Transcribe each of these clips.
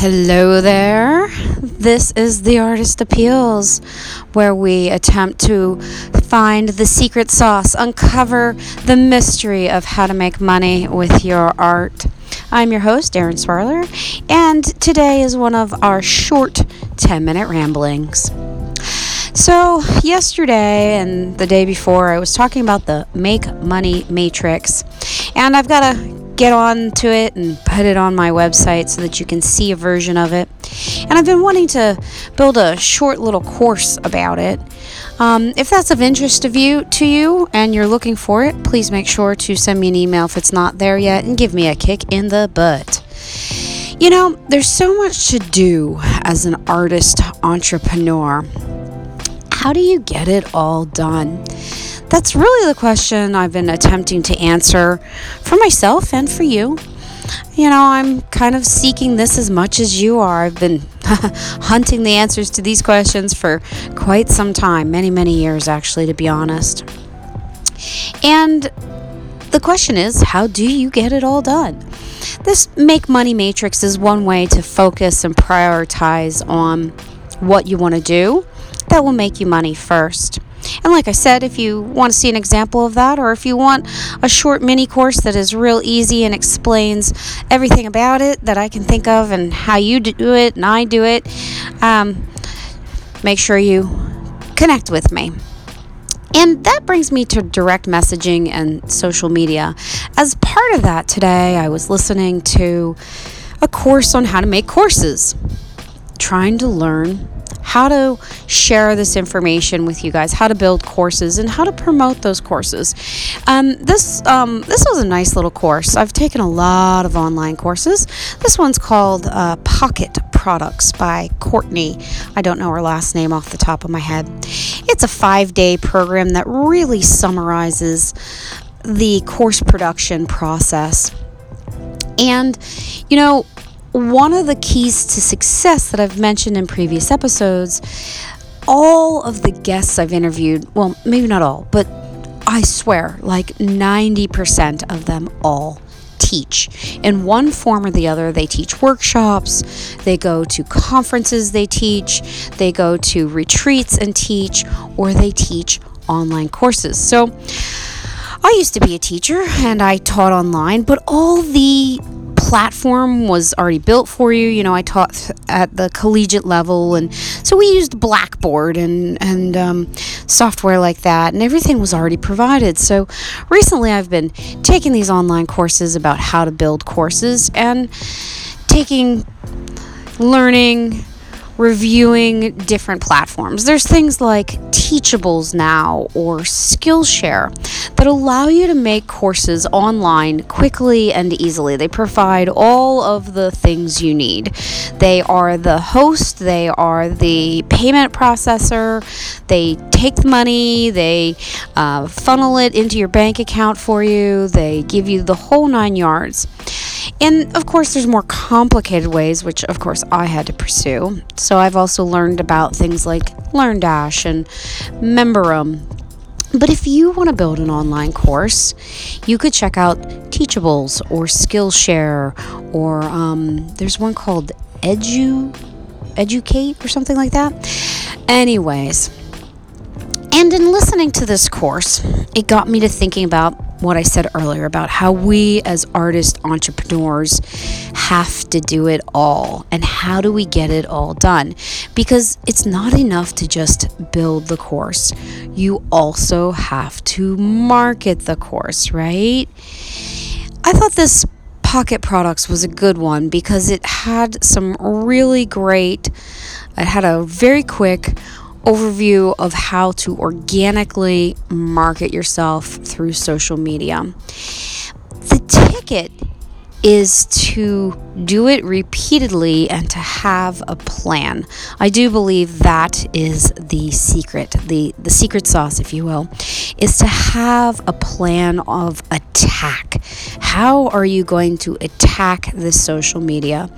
Hello there. This is the Artist Appeals, where we attempt to find the secret sauce, uncover the mystery of how to make money with your art. I'm your host, Erin Swarler, and today is one of our short 10 minute ramblings. So, yesterday and the day before, I was talking about the Make Money Matrix, and I've got a get on to it and put it on my website so that you can see a version of it. And I've been wanting to build a short little course about it. Um, if that's of interest of you to you and you're looking for it, please make sure to send me an email if it's not there yet and give me a kick in the butt. You know, there's so much to do as an artist entrepreneur. How do you get it all done? That's really the question I've been attempting to answer for myself and for you. You know, I'm kind of seeking this as much as you are. I've been hunting the answers to these questions for quite some time, many, many years actually, to be honest. And the question is, how do you get it all done? This make money matrix is one way to focus and prioritize on what you want to do that will make you money first. And like I said, if you want to see an example of that, or if you want a short mini course that is real easy and explains everything about it that I can think of and how you do it and I do it, um, make sure you connect with me. And that brings me to direct messaging and social media. As part of that, today I was listening to a course on how to make courses, trying to learn how to share this information with you guys, how to build courses, and how to promote those courses. Um, this um, this was a nice little course. I've taken a lot of online courses. This one's called uh, Pocket Products by Courtney. I don't know her last name off the top of my head. It's a five day program that really summarizes the course production process. And, you know, one of the keys to success that I've mentioned in previous episodes, all of the guests I've interviewed, well, maybe not all, but I swear, like 90% of them all teach in one form or the other. They teach workshops, they go to conferences, they teach, they go to retreats and teach, or they teach online courses. So, I used to be a teacher and I taught online, but all the platform was already built for you. You know, I taught at the collegiate level, and so we used Blackboard and and um, software like that, and everything was already provided. So recently, I've been taking these online courses about how to build courses and taking learning reviewing different platforms. There's things like Teachables now or Skillshare that allow you to make courses online quickly and easily. They provide all of the things you need. They are the host, they are the payment processor, they take the money, they uh, funnel it into your bank account for you, they give you the whole nine yards. And of course, there's more complicated ways, which of course I had to pursue. So I've also learned about things like LearnDash and Memberium. But if you want to build an online course, you could check out Teachables or Skillshare, or um, there's one called Edu Educate or something like that. Anyways, and in listening to this course, it got me to thinking about what I said earlier about how we as artist entrepreneurs have to do it all and how do we get it all done? Because it's not enough to just build the course, you also have to market the course, right? I thought this Pocket Products was a good one because it had some really great, it had a very quick, overview of how to organically market yourself through social media. The ticket is to do it repeatedly and to have a plan. I do believe that is the secret, the, the secret sauce, if you will, is to have a plan of attack. How are you going to attack this social media?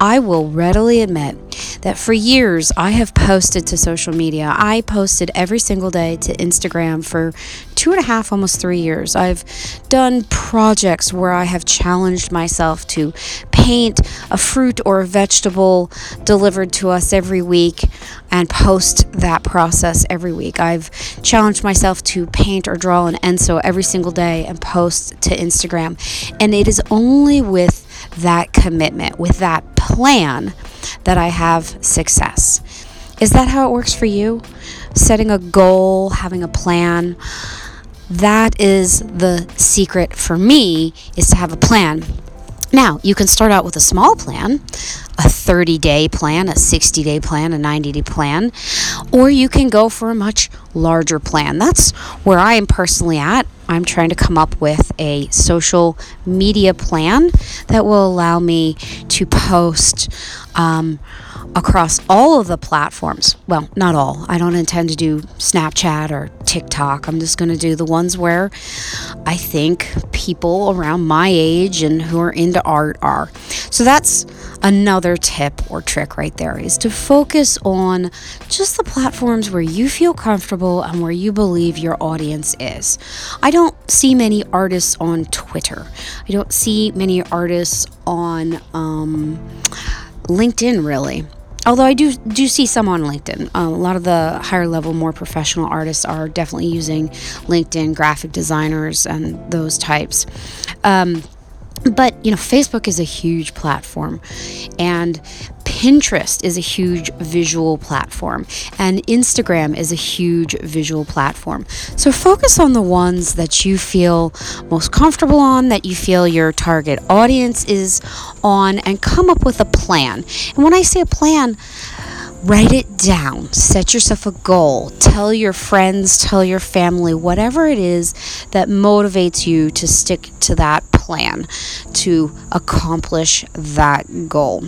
I will readily admit that for years I have posted to social media. I posted every single day to Instagram for two and a half, almost three years. I've done projects where I have challenged myself to paint a fruit or a vegetable delivered to us every week and post that process every week. I've challenged myself to paint or draw an Enso every single day and post to Instagram. And it is only with that commitment, with that plan, that I have success. Is that how it works for you? Setting a goal, having a plan. That is the secret for me is to have a plan. Now, you can start out with a small plan, a 30 day plan, a 60 day plan, a 90 day plan, or you can go for a much larger plan. That's where I am personally at. I'm trying to come up with a social media plan that will allow me to post um, across all of the platforms. Well, not all. I don't intend to do Snapchat or TikTok. I'm just going to do the ones where I think people around my age and who are into art are. So that's another tip or trick right there is to focus on just the platforms where you feel comfortable and where you believe your audience is. I don't see many artists on Twitter. I don't see many artists on um, LinkedIn really although I do do see some on LinkedIn. Uh, a lot of the higher level, more professional artists are definitely using LinkedIn, graphic designers, and those types. Um, but you know, Facebook is a huge platform, and Pinterest is a huge visual platform, and Instagram is a huge visual platform. So focus on the ones that you feel most comfortable on, that you feel your target audience is on, and come up with a plan. And when I say a plan, write it down. Set yourself a goal. Tell your friends, tell your family, whatever it is that motivates you to stick to that plan to accomplish that goal.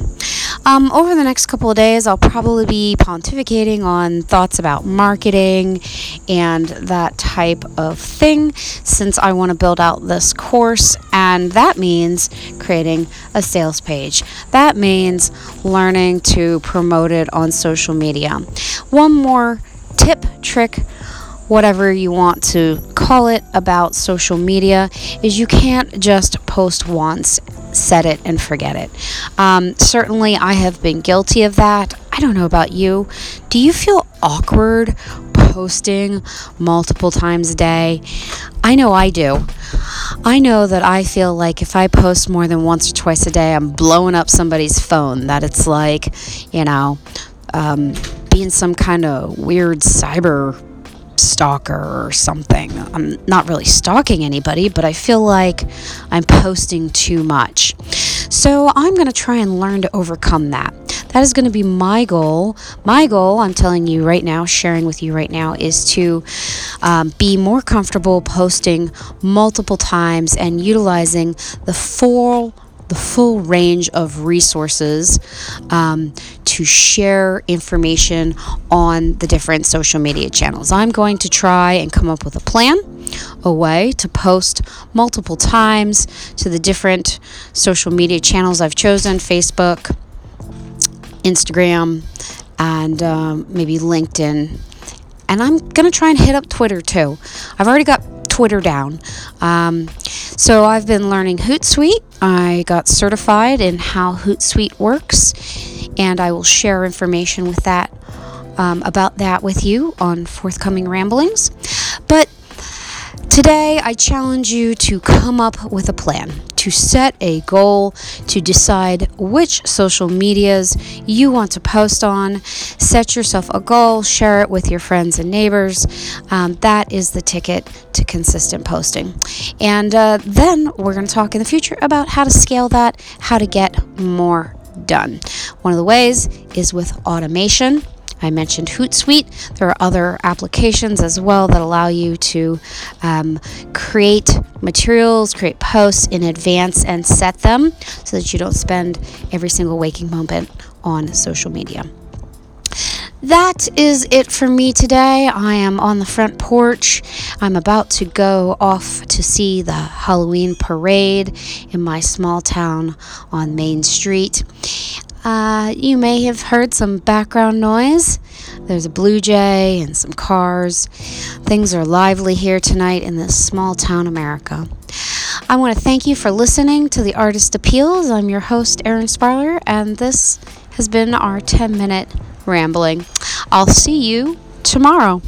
Um, over the next couple of days, I'll probably be pontificating on thoughts about marketing and that type of thing since I want to build out this course, and that means creating a sales page. That means learning to promote it on social media. One more tip, trick, whatever you want to call it about social media is you can't just post once set it and forget it. Um, certainly, I have been guilty of that. I don't know about you. Do you feel awkward posting multiple times a day? I know I do. I know that I feel like if I post more than once or twice a day, I'm blowing up somebody's phone. That it's like, you know, um, being some kind of weird cyber stalker or something. I'm not really stalking anybody, but I feel like I'm posting too much. So I'm going to try and learn to overcome that. That is going to be my goal. My goal, I'm telling you right now, sharing with you right now, is to um, be more comfortable posting multiple times and utilizing the full the full range of resources um, to share information on the different social media channels. I'm going to try and come up with a plan, a way to post multiple times to the different social media channels I've chosen Facebook, Instagram, and um, maybe LinkedIn. And I'm going to try and hit up Twitter too. I've already got Twitter down. Um, so I've been learning Hootsuite. I got certified in how Hootsuite works, and I will share information with that um, about that with you on forthcoming ramblings. But Today, I challenge you to come up with a plan, to set a goal, to decide which social medias you want to post on. Set yourself a goal, share it with your friends and neighbors. Um, that is the ticket to consistent posting. And uh, then we're going to talk in the future about how to scale that, how to get more done. One of the ways is with automation. I mentioned Hootsuite. There are other applications as well that allow you to um, create materials, create posts in advance, and set them so that you don't spend every single waking moment on social media. That is it for me today. I am on the front porch. I'm about to go off to see the Halloween parade in my small town on Main Street. Uh, you may have heard some background noise. There's a blue jay and some cars. Things are lively here tonight in this small town America. I want to thank you for listening to the Artist Appeals. I'm your host, Erin Sparler, and this has been our 10 minute rambling. I'll see you tomorrow.